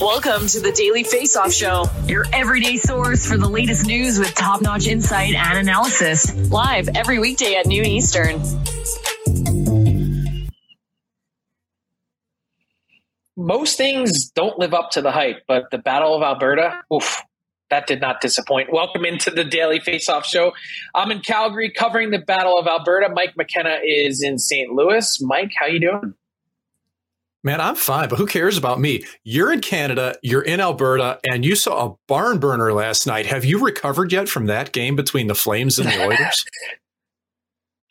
Welcome to the Daily Face Off Show, your everyday source for the latest news with top notch insight and analysis. Live every weekday at noon Eastern. most things don't live up to the hype, but the Battle of Alberta, oof, that did not disappoint. Welcome into the Daily Face-Off Show. I'm in Calgary covering the Battle of Alberta. Mike McKenna is in St. Louis. Mike, how you doing? Man, I'm fine, but who cares about me? You're in Canada, you're in Alberta, and you saw a barn burner last night. Have you recovered yet from that game between the Flames and the Oilers?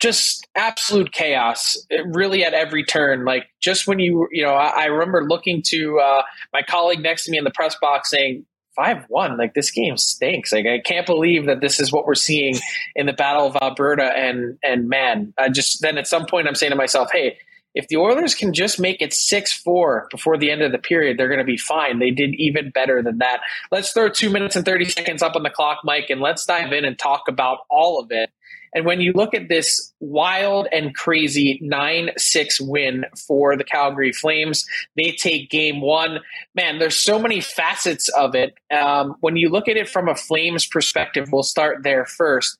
just absolute chaos really at every turn like just when you you know i, I remember looking to uh, my colleague next to me in the press box saying 5-1 like this game stinks like i can't believe that this is what we're seeing in the battle of alberta and and man i just then at some point i'm saying to myself hey if the Oilers can just make it 6 4 before the end of the period, they're going to be fine. They did even better than that. Let's throw two minutes and 30 seconds up on the clock, Mike, and let's dive in and talk about all of it. And when you look at this wild and crazy 9 6 win for the Calgary Flames, they take game one. Man, there's so many facets of it. Um, when you look at it from a Flames perspective, we'll start there first.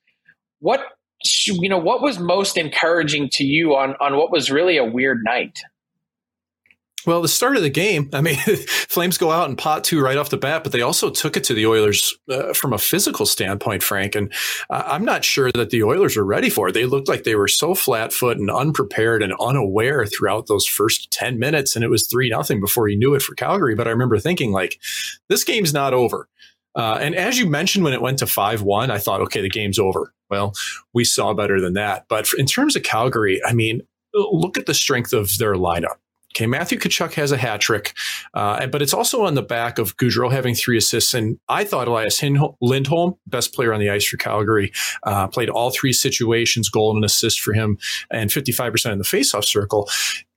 What you know what was most encouraging to you on on what was really a weird night well, the start of the game, I mean, Flames go out and pot two right off the bat, but they also took it to the Oilers uh, from a physical standpoint, Frank. And uh, I'm not sure that the Oilers were ready for it. They looked like they were so flat foot and unprepared and unaware throughout those first 10 minutes. And it was 3 nothing before you knew it for Calgary. But I remember thinking, like, this game's not over. Uh, and as you mentioned, when it went to 5 1, I thought, okay, the game's over. Well, we saw better than that. But in terms of Calgary, I mean, look at the strength of their lineup. Okay, Matthew Tkachuk has a hat trick, uh, but it's also on the back of Gaudreau having three assists. And I thought Elias Lindholm, best player on the ice for Calgary, uh, played all three situations, goal and assist for him, and 55% in the faceoff circle.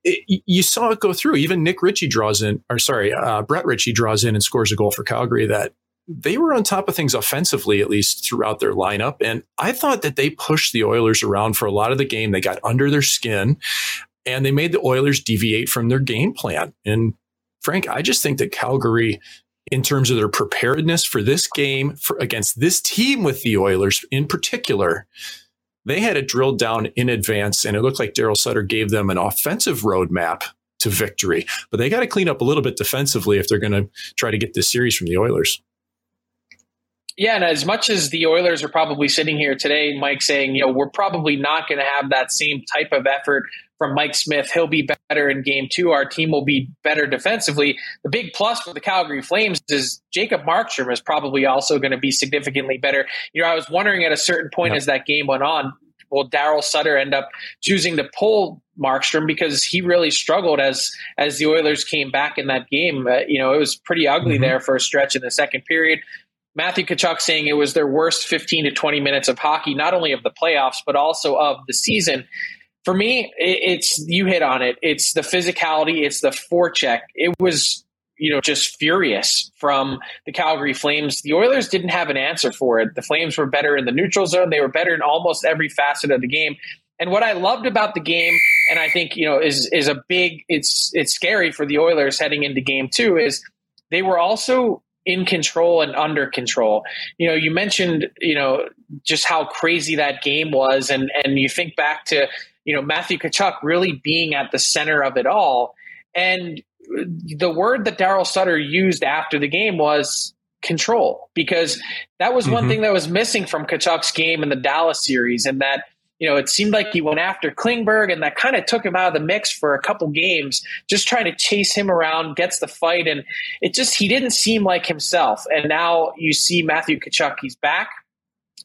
It, you saw it go through. Even Nick Ritchie draws in, or sorry, uh, Brett Ritchie draws in and scores a goal for Calgary that they were on top of things offensively, at least throughout their lineup. And I thought that they pushed the Oilers around for a lot of the game. They got under their skin and they made the Oilers deviate from their game plan. And Frank, I just think that Calgary, in terms of their preparedness for this game for, against this team with the Oilers in particular, they had it drilled down in advance, and it looked like Daryl Sutter gave them an offensive roadmap to victory. But they got to clean up a little bit defensively if they're going to try to get this series from the Oilers. Yeah, and as much as the Oilers are probably sitting here today, Mike saying, you know, we're probably not going to have that same type of effort from Mike Smith. He'll be better in game two. Our team will be better defensively. The big plus for the Calgary Flames is Jacob Markstrom is probably also going to be significantly better. You know, I was wondering at a certain point as that game went on, will Daryl Sutter end up choosing to pull Markstrom because he really struggled as as the Oilers came back in that game. Uh, you know, it was pretty ugly mm-hmm. there for a stretch in the second period. Matthew Tkachuk saying it was their worst 15 to 20 minutes of hockey, not only of the playoffs, but also of the season. For me, it's you hit on it. It's the physicality, it's the forecheck. It was, you know, just furious from the Calgary Flames. The Oilers didn't have an answer for it. The Flames were better in the neutral zone. They were better in almost every facet of the game. And what I loved about the game, and I think you know is is a big. It's it's scary for the Oilers heading into Game Two. Is they were also in control and under control. You know, you mentioned, you know, just how crazy that game was and and you think back to, you know, Matthew Tkachuk really being at the center of it all. And the word that Daryl Sutter used after the game was control because that was mm-hmm. one thing that was missing from Tkachuk's game in the Dallas series and that you know, it seemed like he went after Klingberg, and that kind of took him out of the mix for a couple games, just trying to chase him around, gets the fight, and it just he didn't seem like himself. And now you see Matthew Tkachuk, he's back.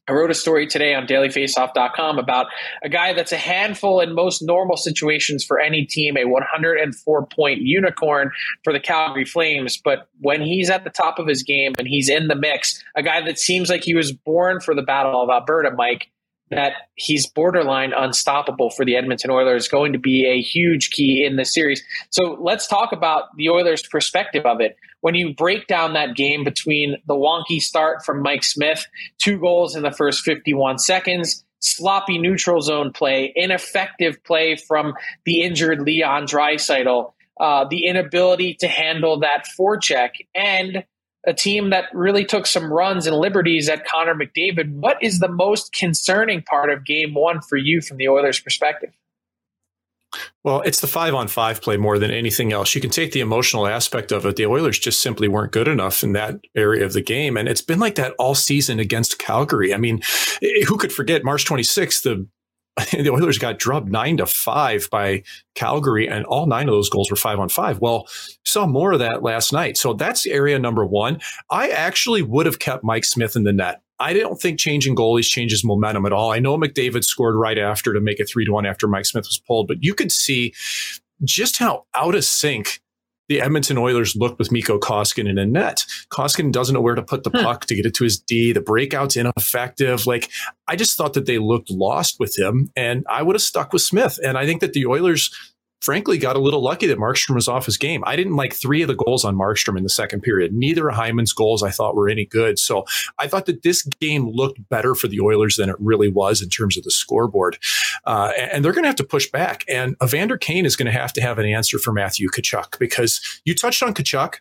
I wrote a story today on dailyfaceoff.com about a guy that's a handful in most normal situations for any team, a 104 point unicorn for the Calgary Flames. But when he's at the top of his game and he's in the mix, a guy that seems like he was born for the Battle of Alberta, Mike, that he's borderline unstoppable for the Edmonton Oilers, going to be a huge key in this series. So let's talk about the Oilers' perspective of it. When you break down that game between the wonky start from Mike Smith, two goals in the first 51 seconds, sloppy neutral zone play, ineffective play from the injured Leon Draisaitl, uh, the inability to handle that forecheck, and a team that really took some runs and liberties at Connor McDavid. What is the most concerning part of game one for you from the Oilers' perspective? Well, it's the five on five play more than anything else. You can take the emotional aspect of it. The Oilers just simply weren't good enough in that area of the game. And it's been like that all season against Calgary. I mean, who could forget March 26th, the the Oilers got drubbed nine to five by Calgary, and all nine of those goals were five on five. Well, saw more of that last night. So that's area number one. I actually would have kept Mike Smith in the net. I don't think changing goalies changes momentum at all. I know McDavid scored right after to make it three to one after Mike Smith was pulled, but you could see just how out of sync the Edmonton Oilers look with Mikko Koskinen in a net. Koskinen doesn't know where to put the puck to get it to his D. The breakout's ineffective. Like, I just thought that they looked lost with him, and I would have stuck with Smith. And I think that the Oilers frankly got a little lucky that Markstrom was off his game. I didn't like three of the goals on Markstrom in the second period. Neither of Hyman's goals I thought were any good. So I thought that this game looked better for the Oilers than it really was in terms of the scoreboard. Uh, and they're going to have to push back. And Evander Kane is going to have to have an answer for Matthew Tkachuk because you touched on Tkachuk.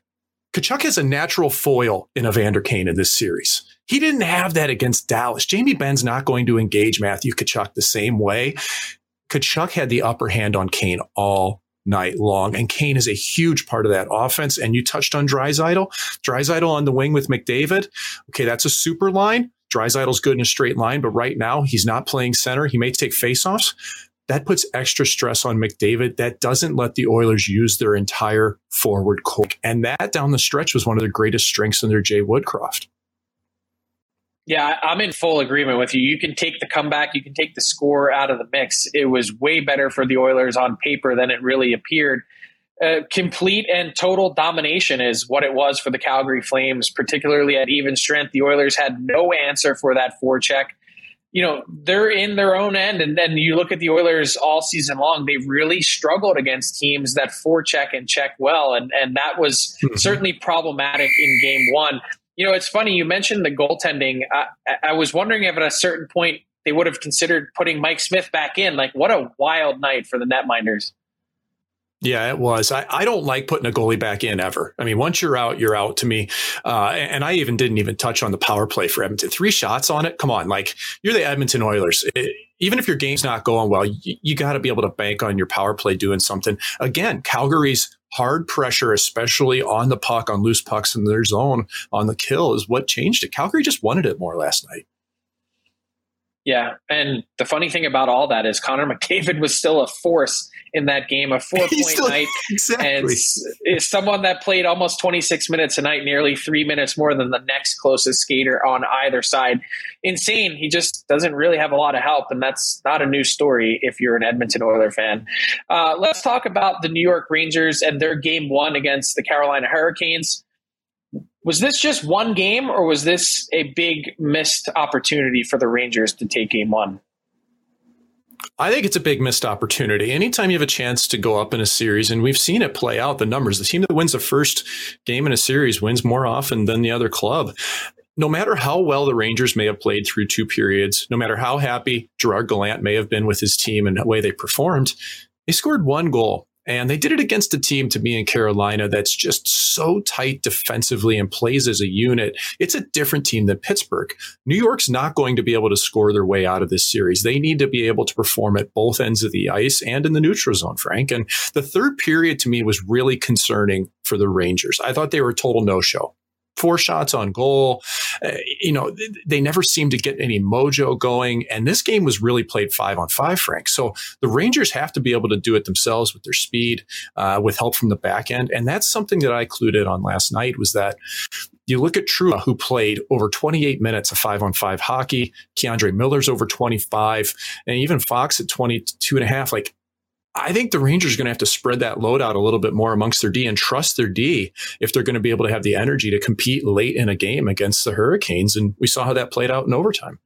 Tkachuk has a natural foil in Evander Kane in this series. He didn't have that against Dallas. Jamie Benn's not going to engage Matthew Tkachuk the same way. Tkachuk had the upper hand on Kane all night long. And Kane is a huge part of that offense. And you touched on Draisaitl. Draisaitl on the wing with McDavid. Okay, that's a super line. Draisaitl's good in a straight line, but right now he's not playing center. He may take faceoffs. That puts extra stress on McDavid. That doesn't let the Oilers use their entire forward core. And that down the stretch was one of the greatest strengths in their Jay Woodcroft. Yeah, I'm in full agreement with you. You can take the comeback, you can take the score out of the mix. It was way better for the Oilers on paper than it really appeared. Uh, complete and total domination is what it was for the Calgary Flames, particularly at even strength. The Oilers had no answer for that forecheck. You know, they're in their own end. And then you look at the Oilers all season long, they've really struggled against teams that forecheck and check well. And, and that was mm-hmm. certainly problematic in game one. You know, it's funny you mentioned the goaltending. I, I was wondering if at a certain point they would have considered putting Mike Smith back in. Like, what a wild night for the netminders. Yeah, it was. I, I don't like putting a goalie back in ever. I mean, once you're out, you're out to me. Uh, and I even didn't even touch on the power play for Edmonton. Three shots on it. Come on. Like, you're the Edmonton Oilers. It, even if your game's not going well, you, you got to be able to bank on your power play doing something. Again, Calgary's hard pressure, especially on the puck, on loose pucks in their zone, on the kill, is what changed it. Calgary just wanted it more last night. Yeah, and the funny thing about all that is Connor McDavid was still a force in that game, a four point still, night, exactly. and is someone that played almost 26 minutes a night, nearly three minutes more than the next closest skater on either side. Insane. He just doesn't really have a lot of help, and that's not a new story if you're an Edmonton Oiler fan. Uh, let's talk about the New York Rangers and their game one against the Carolina Hurricanes. Was this just one game, or was this a big missed opportunity for the Rangers to take game one? I think it's a big missed opportunity. Anytime you have a chance to go up in a series, and we've seen it play out, the numbers, the team that wins the first game in a series wins more often than the other club. No matter how well the Rangers may have played through two periods, no matter how happy Gerard Gallant may have been with his team and the way they performed, they scored one goal and they did it against a team to me in Carolina that's just so tight defensively and plays as a unit. It's a different team than Pittsburgh. New York's not going to be able to score their way out of this series. They need to be able to perform at both ends of the ice and in the neutral zone, Frank. And the third period to me was really concerning for the Rangers. I thought they were a total no show four shots on goal. Uh, you know, they never seemed to get any mojo going. And this game was really played five on five, Frank. So the Rangers have to be able to do it themselves with their speed, uh, with help from the back end. And that's something that I clued in on last night was that You look at Trouba, who played over 28 minutes of five on five hockey. K'Andre Miller's over 25, and even Fox at 22 and a half. Like, I think the Rangers are going to have to spread that load out a little bit more amongst their D and trust their D if they're going to be able to have the energy to compete late in a game against the Hurricanes. And we saw how that played out in overtime.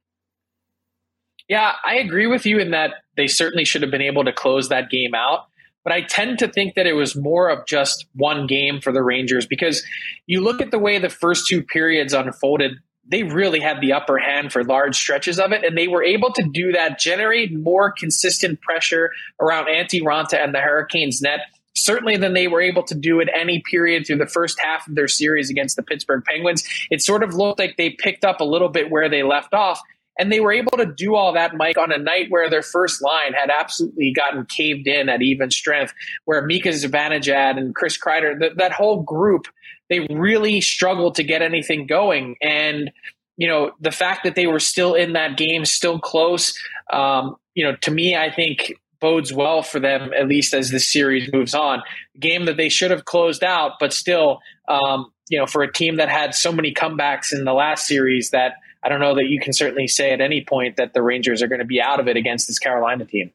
Yeah, I agree with you in that they certainly should have been able to close that game out. But I tend to think that it was more of just one game for the Rangers because you look at the way the first two periods unfolded, they really had the upper hand for large stretches of it. And they were able to do that, generate more consistent pressure around Antti Raanta and the Hurricanes net. Certainly, than they were able to do at any period through the first half of their series against the Pittsburgh Penguins. It sort of looked like they picked up a little bit where they left off. And they were able to do all that, Mike, on a night where their first line had absolutely gotten caved in at even strength, where Mika Zibanejad and Chris Kreider, th- that whole group, they really struggled to get anything going. And, you know, the fact that they were still in that game, still close, um, you know, to me, I think bodes well for them, at least as this series moves on. game that they should have closed out, but still, um, you know, for a team that had so many comebacks in the last series that – I don't know that you can certainly say at any point that the Rangers are going to be out of it against this Carolina team.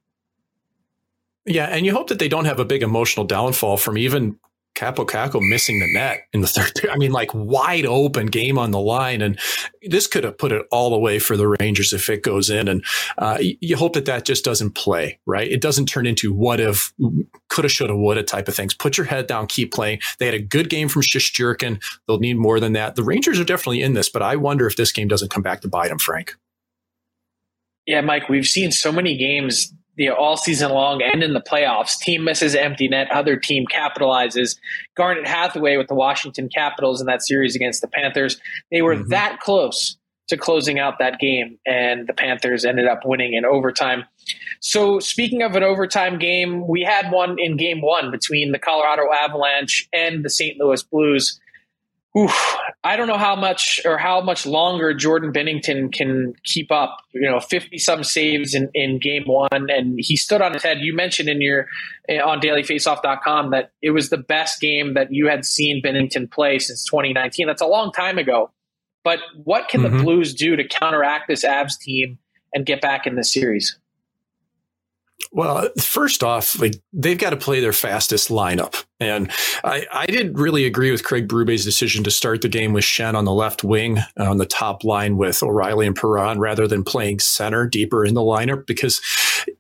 Yeah, and you hope that they don't have a big emotional downfall from even Kaapo Kakko missing the net in the third. I mean, like wide open game on the line, and this could have put it all away for the Rangers if it goes in. And uh, you hope that that just doesn't play right. It doesn't turn into what if, coulda, shoulda, woulda type of things. Put your head down, keep playing. They had a good game from Shesterkin. They'll need more than that. The Rangers are definitely in this, but I wonder if this game doesn't come back to bite them, Frank. Yeah, Mike, we've seen so many games you know, all season long and in the playoffs. Team misses empty net, other team capitalizes. Garnet Hathaway with the Washington Capitals in that series against the Panthers, they were mm-hmm. that close to closing out that game, and the Panthers ended up winning in overtime. So, speaking of an overtime game, we had one in game one between the Colorado Avalanche and the St. Louis Blues. Oof, I don't know how much or how much longer Jordan Binnington can keep up. You know, fifty some saves in, in game one, and he stood on his head. You mentioned in your eh, on DailyFaceoff.com that it was the best game that you had seen Binnington play since 2019. That's a long time ago. But what can mm-hmm. the Blues do to counteract this Avs team and get back in the series? Well, first off, like they've got to play their fastest lineup. And I, I didn't really agree with Craig Berube's decision to start the game with Schenn on the left wing uh, on the top line with O'Reilly and Perron rather than playing center deeper in the lineup because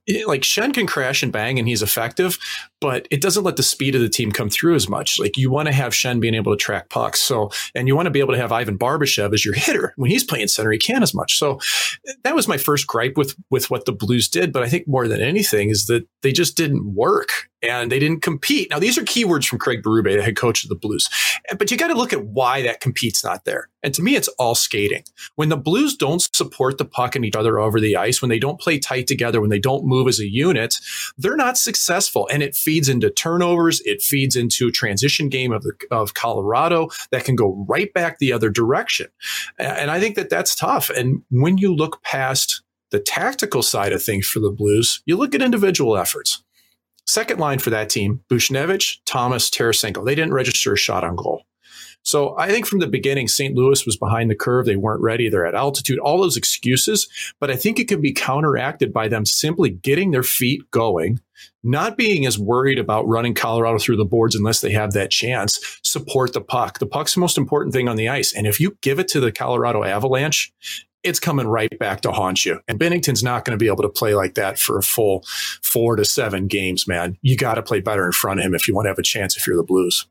eh, like Schenn can crash and bang and he's effective, but it doesn't let the speed of the team come through as much. Like you want to have Schenn being able to track pucks. So, and you want to be able to have Ivan Barbashev as your hitter. When he's playing center, he can't as much. So that was my first gripe with, with what the Blues did. But I think more than anything is that they just didn't work and they didn't compete. Now, these are keywords from Craig Berube, the head coach of the Blues. But you got to look at why that compete's not there. And to me, it's all skating. When the Blues don't support the puck and each other over the ice, when they don't play tight together, when they don't move as a unit, they're not successful. And it feeds into turnovers. It feeds into a transition game of, the, of Colorado that can go right back the other direction. And I think that that's tough. And when you look past the tactical side of things for the Blues, you look at individual efforts. Second line for that team, Buchnevich, Thomas, Tarasenko. They didn't register a shot on goal. So I think from the beginning, St. Louis was behind the curve. They weren't ready. They're at altitude, all those excuses. But I think it can be counteracted by them simply getting their feet going, not being as worried about running Colorado through the boards unless they have that chance. Support the puck. The puck's the most important thing on the ice. And if you give it to the Colorado Avalanche, it's coming right back to haunt you. And Binnington's not going to be able to play like that for a full four to seven games, man. You got to play better in front of him if you want to have a chance if you're the Blues.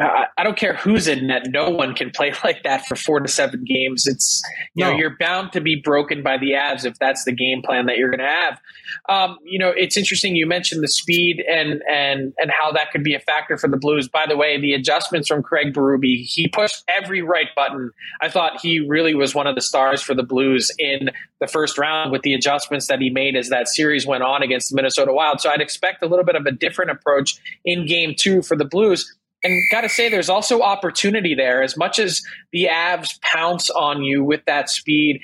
I don't care who's in net. No one can play like that for four to seven games. It's you no. know you're bound to be broken by the Avs if that's the game plan that you're going to have. Um, you know, it's interesting. You mentioned the speed and and and how that could be a factor for the Blues. By the way, the adjustments from Craig Berube, he pushed every right button. I thought he really was one of the stars for the Blues in the first round with the adjustments that he made as that series went on against the Minnesota Wild. So I'd expect a little bit of a different approach in Game Two for the Blues and got to say, there's also opportunity there. As much as the Avs pounce on you with that speed,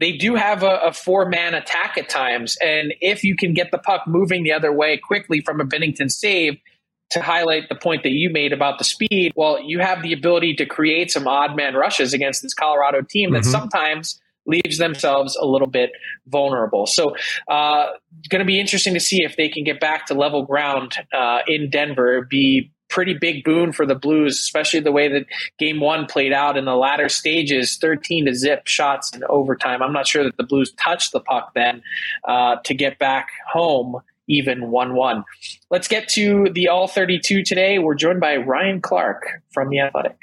they do have a, a four man attack at times. And if you can get the puck moving the other way quickly from a Binnington save, to highlight the point that you made about the speed, well, you have the ability to create some odd man rushes against this Colorado team that mm-hmm. sometimes leaves themselves a little bit vulnerable. So, uh, going to be interesting to see if they can get back to level ground uh, in Denver. Be pretty big boon for the Blues, especially the way that Game One played out in the latter stages, thirteen to zip shots in overtime. I'm not sure that the Blues touched the puck then uh, to get back home even 1 1. Let's get to the All 32 today. We're joined by Ryan Clark from The Athletic.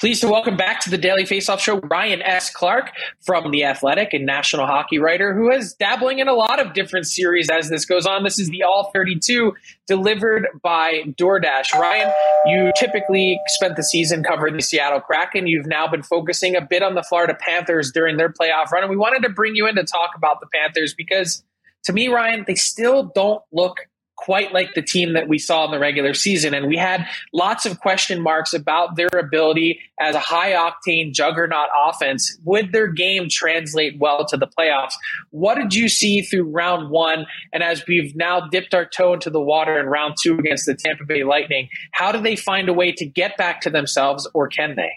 Pleased to welcome back to the Daily Faceoff Show Ryan S. Clark from The Athletic and national hockey writer who is dabbling in a lot of different series as this goes on. This is the All 32 delivered by DoorDash. Ryan, you typically spent the season covering the Seattle Kraken. You've now been focusing a bit on the Florida Panthers during their playoff run. And we wanted to bring you in to talk about the Panthers because to me, Ryan, they still don't look quite like the team that we saw in the regular season. And we had lots of question marks about their ability as a high octane juggernaut offense. Would their game translate well to the playoffs? What did you see through round one? And as we've now dipped our toe into the water in round two against the Tampa Bay Lightning, how do they find a way to get back to themselves or can they?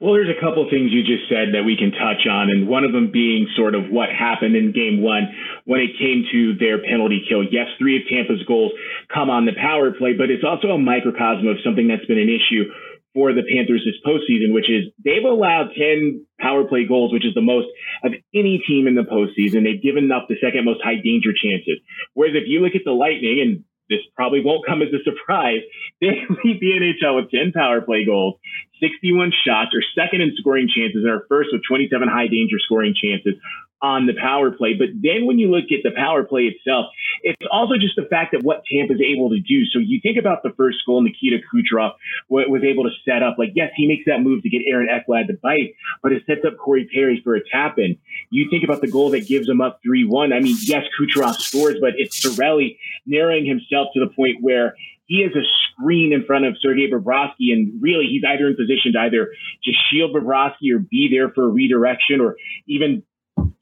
Well, there's a couple things you just said that we can touch on, and one of them being sort of what happened in game one when it came to their penalty kill. Yes, three of Tampa's goals come on the power play, but it's also a microcosm of something that's been an issue for the Panthers this postseason, which is they've allowed 10 power play goals, which is the most of any team in the postseason. They've given up the second most high danger chances. Whereas if you look at the Lightning, and this probably won't come as a surprise. They lead the NHL with 10 power play goals, 61 shots, or second in scoring chances, and are first with 27 high danger scoring chances on the power play. But then when you look at the power play itself, it's also just the fact that what Tampa's able to do. So you think about the first goal Nikita Kucherov was able to set up. Like, yes, he makes that move to get Aaron Ekblad to bite, but it sets up Corey Perry for a tap in. You think about the goal that gives him up 3 1. I mean, yes, Kucherov scores, but it's Cirelli narrowing himself to the point where he has a screen in front of Sergei Bobrovsky, and really he's either in position to either just shield Bobrovsky or be there for a redirection or even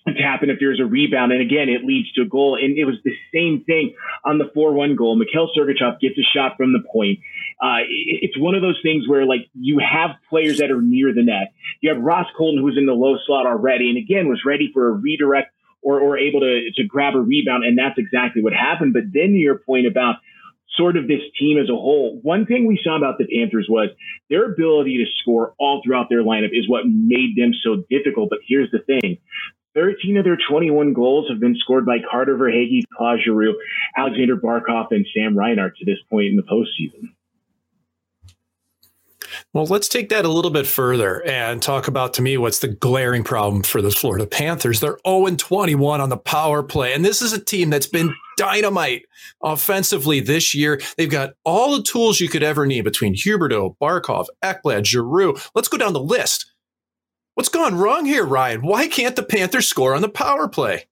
to happen if there's a rebound. And again, it leads to a goal. And it was the same thing on the 4-1 goal. Mikhail Sergachev gets a shot from the point. Uh, it's one of those things where like you have players that are near the net. You have Ross Colton who's in the low slot already. And again, was ready for a redirect or, or able to, to grab a rebound. And that's exactly what happened. But then your point about sort of this team as a whole. One thing we saw about the Panthers was their ability to score all throughout their lineup is what made them so difficult. But here's the thing. 13 of their 21 goals have been scored by Carter Verhaeghe, Claude Giroux, Alexander Barkov, and Sam Reinhart to this point in the postseason. Well, let's take that a little bit further and talk about to me what's the glaring problem for the Florida Panthers. They're 0 21 on the power play. And this is a team that's been dynamite offensively this year. They've got all the tools you could ever need between Huberdeau, Barkov, Ekblad, Giroux. Let's go down the list. What's gone wrong here, Ryan? Why can't the Panthers score on the power play?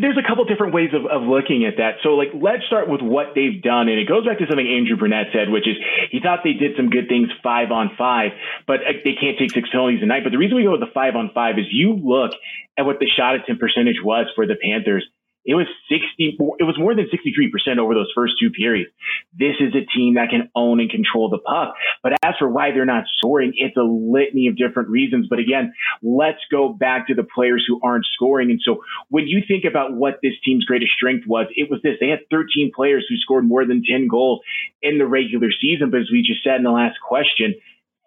There's a couple different ways of, of looking at that. So, like, let's start with what they've done. And it goes back to something Andrew Brunette said, which is he thought they did some good things five on five, but uh, they can't take six penalties a night. But the reason we go with the five on five is you look at what the shot attempt percentage was for the Panthers it was 60, it was more than 63% over those first two periods. This is a team that can own and control the puck. But as for why they're not scoring, it's a litany of different reasons. But again, let's go back to the players who aren't scoring. And so when you think about what this team's greatest strength was, it was this. They had 13 players who scored more than 10 goals in the regular season. But as we just said in the last question,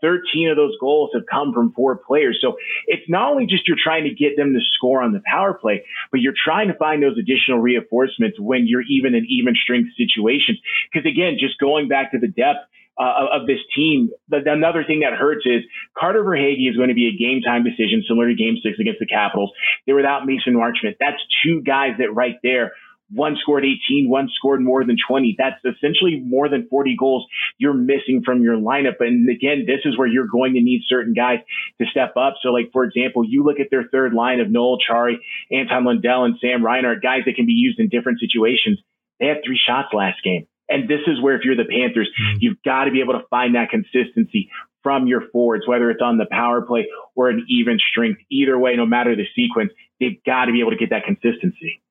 13 of those goals have come from four players. So it's not only just you're trying to get them to score on the power play, but you're trying to find those additional reinforcements when you're even in even strength situations. Because again, just going back to the depth, uh, of this team. The, another thing that hurts is Carter Verhaeghe is going to be a game time decision similar to game six against the Capitals. They're without Mason Marchment. That's two guys that right there one scored 18, one scored more than 20. That's essentially more than 40 goals you're missing from your lineup. And again, this is where you're going to need certain guys to step up. So, like, for example, you look at their third line of Noel Acciari, Anton Lundell, and Sam Reinhart, guys that can be used in different situations. They had three shots last game. And this is where, if you're the Panthers, mm-hmm. you've got to be able to find that consistency from your forwards, whether it's on the power play or an even strength. Either way, no matter the sequence, they've got to be able to get that consistency.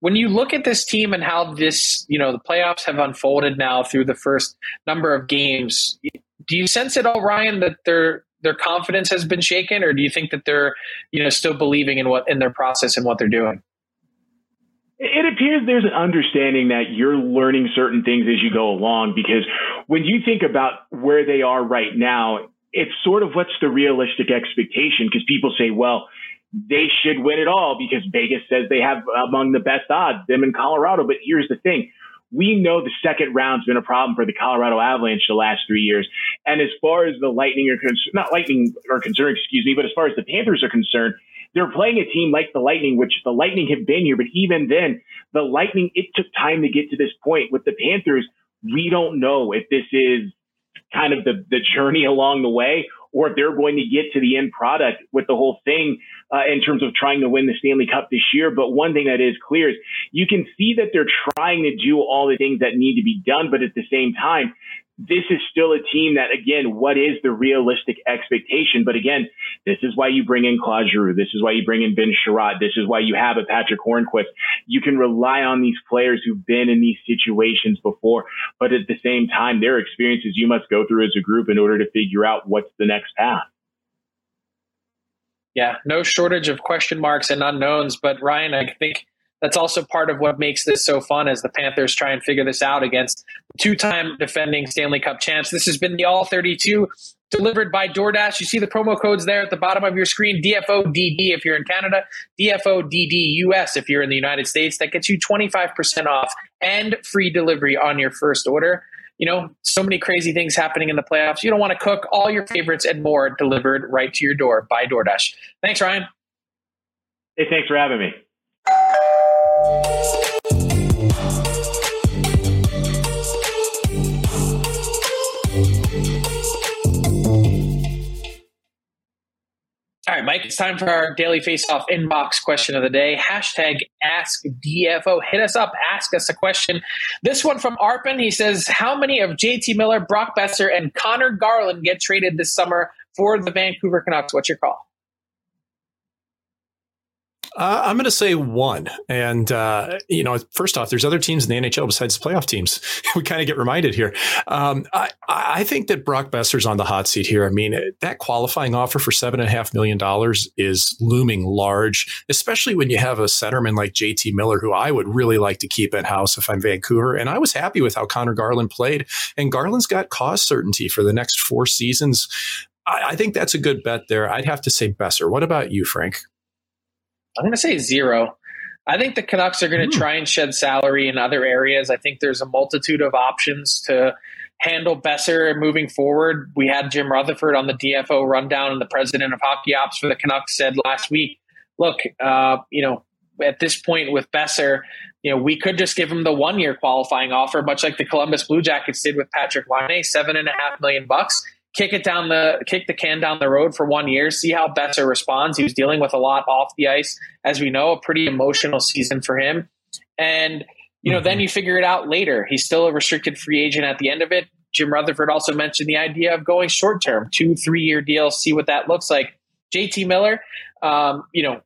When you look at this team and how this, you know, the playoffs have unfolded now through the first number of games, do you sense at all, Ryan, that their their confidence has been shaken, or do you think that they're, you know, still believing in what in their process and what they're doing? It appears there's an understanding that you're learning certain things as you go along because when you think about where they are right now, it's sort of what's the realistic expectation because people say, well, they should win it all because Vegas says they have among the best odds, them in Colorado. But here's the thing. We know the second round's been a problem for the Colorado Avalanche the last three years. And as far as the Lightning are concerned, not Lightning are concerned, excuse me, but as far as the Panthers are concerned, they're playing a team like the Lightning, which the Lightning have been here, but even then, the Lightning, it took time to get to this point. With the Panthers, we don't know if this is kind of the, the journey along the way or if they're going to get to the end product with the whole thing uh, in terms of trying to win the Stanley Cup this year. But one thing that is clear is you can see that they're trying to do all the things that need to be done, but at the same time, this is still a team that, again, what is the realistic expectation? But again, this is why you bring in Claude Giroux. This is why you bring in Ben Chiarot. This is why you have a Patric Hornqvist. You can rely on these players who've been in these situations before, but at the same time, their experiences you must go through as a group in order to figure out what's the next path. Yeah, no shortage of question marks and unknowns. But Ryan, I think that's also part of what makes this so fun as the Panthers try and figure this out against two-time defending Stanley Cup champs. This has been the All 32 delivered by DoorDash. You see the promo codes there at the bottom of your screen. DFODD if you're in Canada, DFODDUS if you're in the United States. That gets you 25% off and free delivery on your first order. You know, so many crazy things happening in the playoffs. You don't want to cook all your favorites and more delivered right to your door by DoorDash. Thanks, Ryan. Hey, thanks for having me. All right, Mike, it's time for our daily face-off inbox question of the day. Hashtag ask DFO. Hit us up, ask us a question. This one from Arpin. He says, How many of JT Miller, Brock Boeser, and Conor Garland get traded this summer for the Vancouver Canucks? What's your call? Uh, I'm going to say one. And, uh, you know, first off, there's other teams in the NHL besides the playoff teams. we kind of get reminded here. Um, I, I, think that Brock Boeser's on the hot seat here. I mean, that qualifying offer for $7.5 million is looming large, especially when you have a centerman like JT Miller, who I would really like to keep in house if I'm Vancouver. And I was happy with how Conor Garland played. And Garland's got cost certainty for the next four seasons. I, I think that's a good bet there. I'd have to say Boeser. What about you, Frank? I'm going to say zero. I think the Canucks are going to mm. try and shed salary in other areas. I think there's a multitude of options to handle Boeser moving forward. We had Jim Rutherford on the DFO rundown, and the president of hockey ops for the Canucks said last week, "Look, uh, you know, at this point with Boeser, you know, we could just give him the one year qualifying offer, much like the Columbus Blue Jackets did with Patrick Laine, seven and a half million bucks." Kick it down the kick the can down the road for one year, see how Boeser responds. He was dealing with a lot off the ice, as we know, a pretty emotional season for him. And you know, mm-hmm. then you figure it out later. He's still a restricted free agent at the end of it. Jim Rutherford also mentioned the idea of going short term, two, three year deals, see what that looks like. JT Miller, um, you know,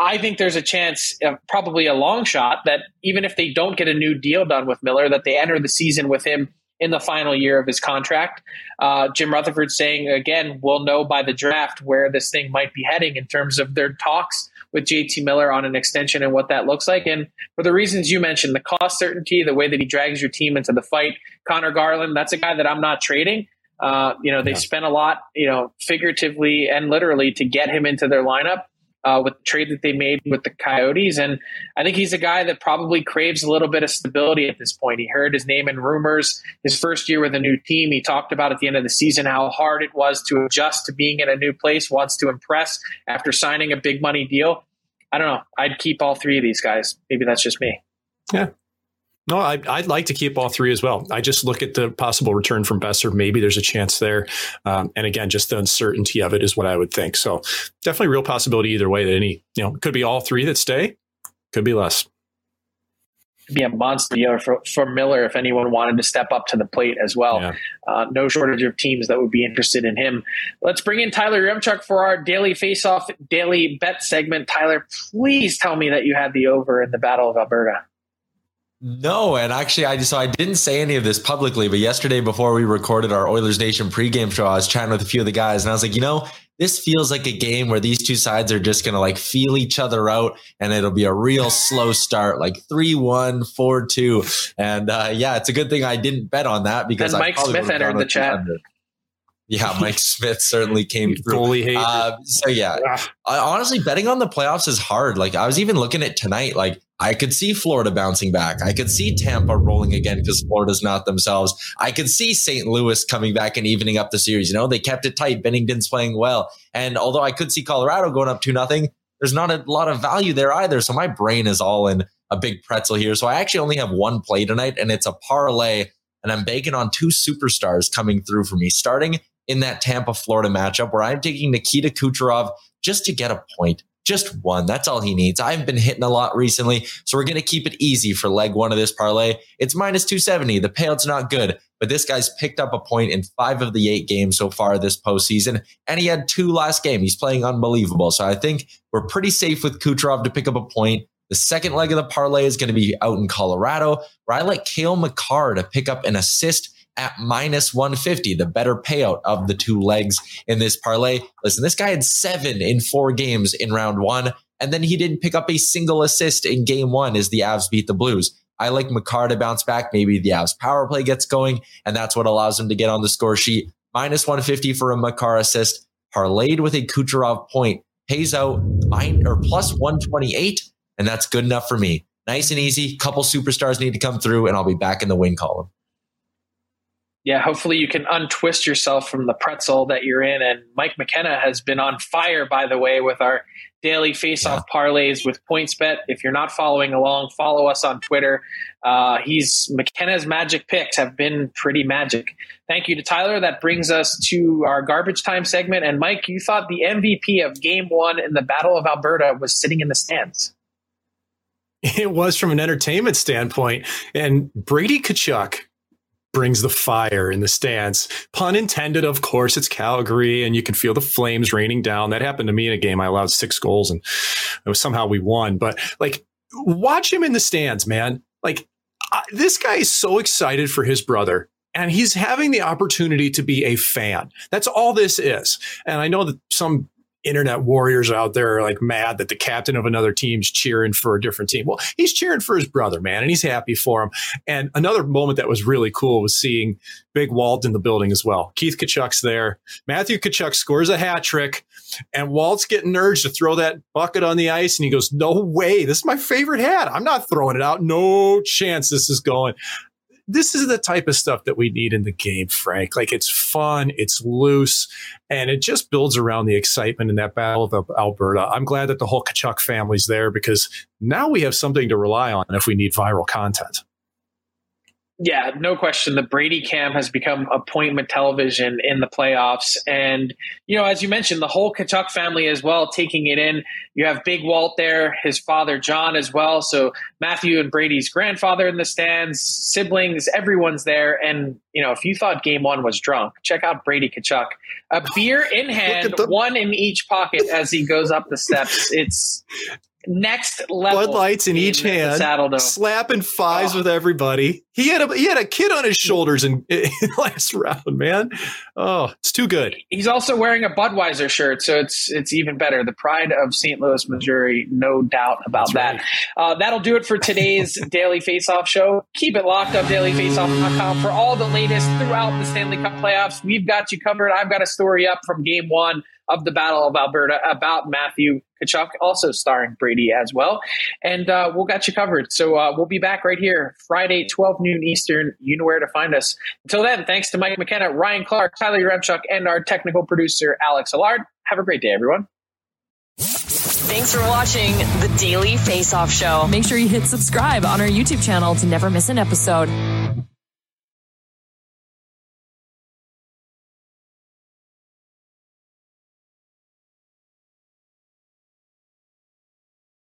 I think there's a chance, uh, probably a long shot, that even if they don't get a new deal done with Miller, that they enter the season with him in the final year of his contract. Uh, Jim Rutherford saying again, we'll know by the draft where this thing might be heading in terms of their talks with JT Miller on an extension and what that looks like. And for the reasons you mentioned, the cost certainty, the way that he drags your team into the fight, Conor Garland, that's a guy that I'm not trading. Uh, you know, they yeah. spent a lot, you know, figuratively and literally to get him into their lineup uh, with the trade that they made with the Coyotes. And I think he's a guy that probably craves a little bit of stability at this point. He heard his name in rumors his first year with a new team. He talked about at the end of the season how hard it was to adjust to being in a new place, wants to impress after signing a big money deal. I don't know. I'd keep all three of these guys. Maybe that's just me. Yeah, no, I, would like to keep all three as well. I just look at the possible return from Boeser. Maybe there's a chance there. Um, and again, just the uncertainty of it is what I would think. So definitely real possibility either way that any, you know, could be all three that stay, could be less. be a monster year for, for Miller if anyone wanted to step up to the plate as well. Yeah. Uh, no shortage of teams that would be interested in him. Let's bring in Tyler Yaremchuk for our daily face-off, daily bet segment. Tyler, please tell me that you had the over in the Battle of Alberta. No, and actually, I so I didn't say any of this publicly, but yesterday before we recorded our Oilers Nation pregame show, I was chatting with a few of the guys, and I was like, you know, this feels like a game where these two sides are just going to like feel each other out and it'll be a real slow start, like 3 1, 4 2. And uh, yeah, it's a good thing I didn't bet on that because and Mike Smith entered the chat. Yeah, Mike Smith certainly came through. Goalie uh, so yeah, I, honestly, betting on the playoffs is hard. Like I was even looking at tonight. Like I could see Florida bouncing back. I could see Tampa rolling again because Florida's not themselves. I could see St. Louis coming back and evening up the series. You know, they kept it tight. Binnington's playing well, and although I could see Colorado going up two nothing, there's not a lot of value there either. So my brain is all in a big pretzel here. So I actually only have one play tonight, and it's a parlay. And I'm banking on two superstars coming through for me, starting in that Tampa Florida matchup where I'm taking Nikita Kucherov just to get a point. Just one. That's all he needs. I've been hitting a lot recently, so we're going to keep it easy for leg one of this parlay. It's minus 270. The payout's not good, but this guy's picked up a point in five of the eight games so far this postseason, and he had two last game. He's playing unbelievable. So I think we're pretty safe with Kucherov to pick up a point. The second leg of the parlay is going to be out in Colorado, where I like Cale Makar to pick up an assist at minus 150, the better payout of the two legs in this parlay. Listen, this guy had seven in four games in round one, and then he didn't pick up a single assist in game one as the Avs beat the Blues. I like Makar to bounce back. Maybe the Avs power play gets going, and that's what allows him to get on the score sheet. Minus 150 for a Makar assist, parlayed with a Kucherov point, pays out mine or plus 128, and that's good enough for me. Nice and easy. Couple superstars need to come through, and I'll be back in the win column yeah, hopefully you can untwist yourself from the pretzel that you're in. And Mike McKenna has been on fire, by the way, with our daily face-off yeah. parlays with PointsBet. If you're not following along, follow us on Twitter. Uh, he's McKenna's magic picks have been pretty magic. Thank you to Tyler. That brings us to our garbage time segment. And Mike, you thought the MVP of Game One in the Battle of Alberta was sitting in the stands. It was from an entertainment standpoint, and Brady Tkachuk brings the fire in the stands. Pun intended, of course. It's Calgary, and you can feel the flames raining down. That happened to me in a game. I allowed six goals, and it was somehow we won. But like, watch him in the stands, man. Like, this guy is so excited for his brother. And he's having the opportunity to be a fan. That's all this is. And I know that some internet warriors out there are like mad that the captain of another team's cheering for a different team. Well, he's cheering for his brother, man, and he's happy for him. And another moment that was really cool was seeing Big Walt in the building as well. Keith Tkachuk's there. Matthew Tkachuk scores a hat trick, and Walt's getting urged to throw that bucket on the ice, and he goes, "No way! This is my favorite hat. I'm not throwing it out. No chance this is going." This is the type of stuff that we need in the game, Frank. Like it's fun, it's loose, and it just builds around the excitement in that battle of Alberta. I'm glad that the whole Tkachuk family's there because now we have something to rely on if we need viral content. Yeah, no question. The Brady cam has become appointment television in the playoffs. And, you know, as you mentioned, the whole Tkachuk family as well taking it in. You have Big Walt there, his father John as well. So Matthew and Brady's grandfather in the stands, siblings, everyone's there. And, you know, if you thought game one was drunk, check out Brady Tkachuk. A beer in hand, one in each pocket as he goes up the steps. It's next level. Bud lights in, in each hand, slapping fives oh. with everybody. He had a he had a kid on his shoulders in, in last round, man. Oh, it's too good. He's also wearing a Budweiser shirt, so it's it's even better. The pride of St. Louis, Missouri, no doubt about That's that. Right. Uh, that'll do it for today's Daily Faceoff show. Keep it locked up, dailyfaceoff.com for all the latest throughout the Stanley Cup playoffs. We've got you covered. I've got a story up from Game One of the Battle of Alberta about Matthew Tkachuk, also starring Brady as well. And uh, we'll get you covered. So uh, we'll be back right here Friday, 12 noon Eastern. You know where to find us. Until then, thanks to Mike McKenna, Ryan Clark, Tyler Yaremchuk, and our technical producer, Alex Allard. Have a great day, everyone. Thanks for watching the Daily Face Off Show. Make sure you hit subscribe on our YouTube channel to never miss an episode.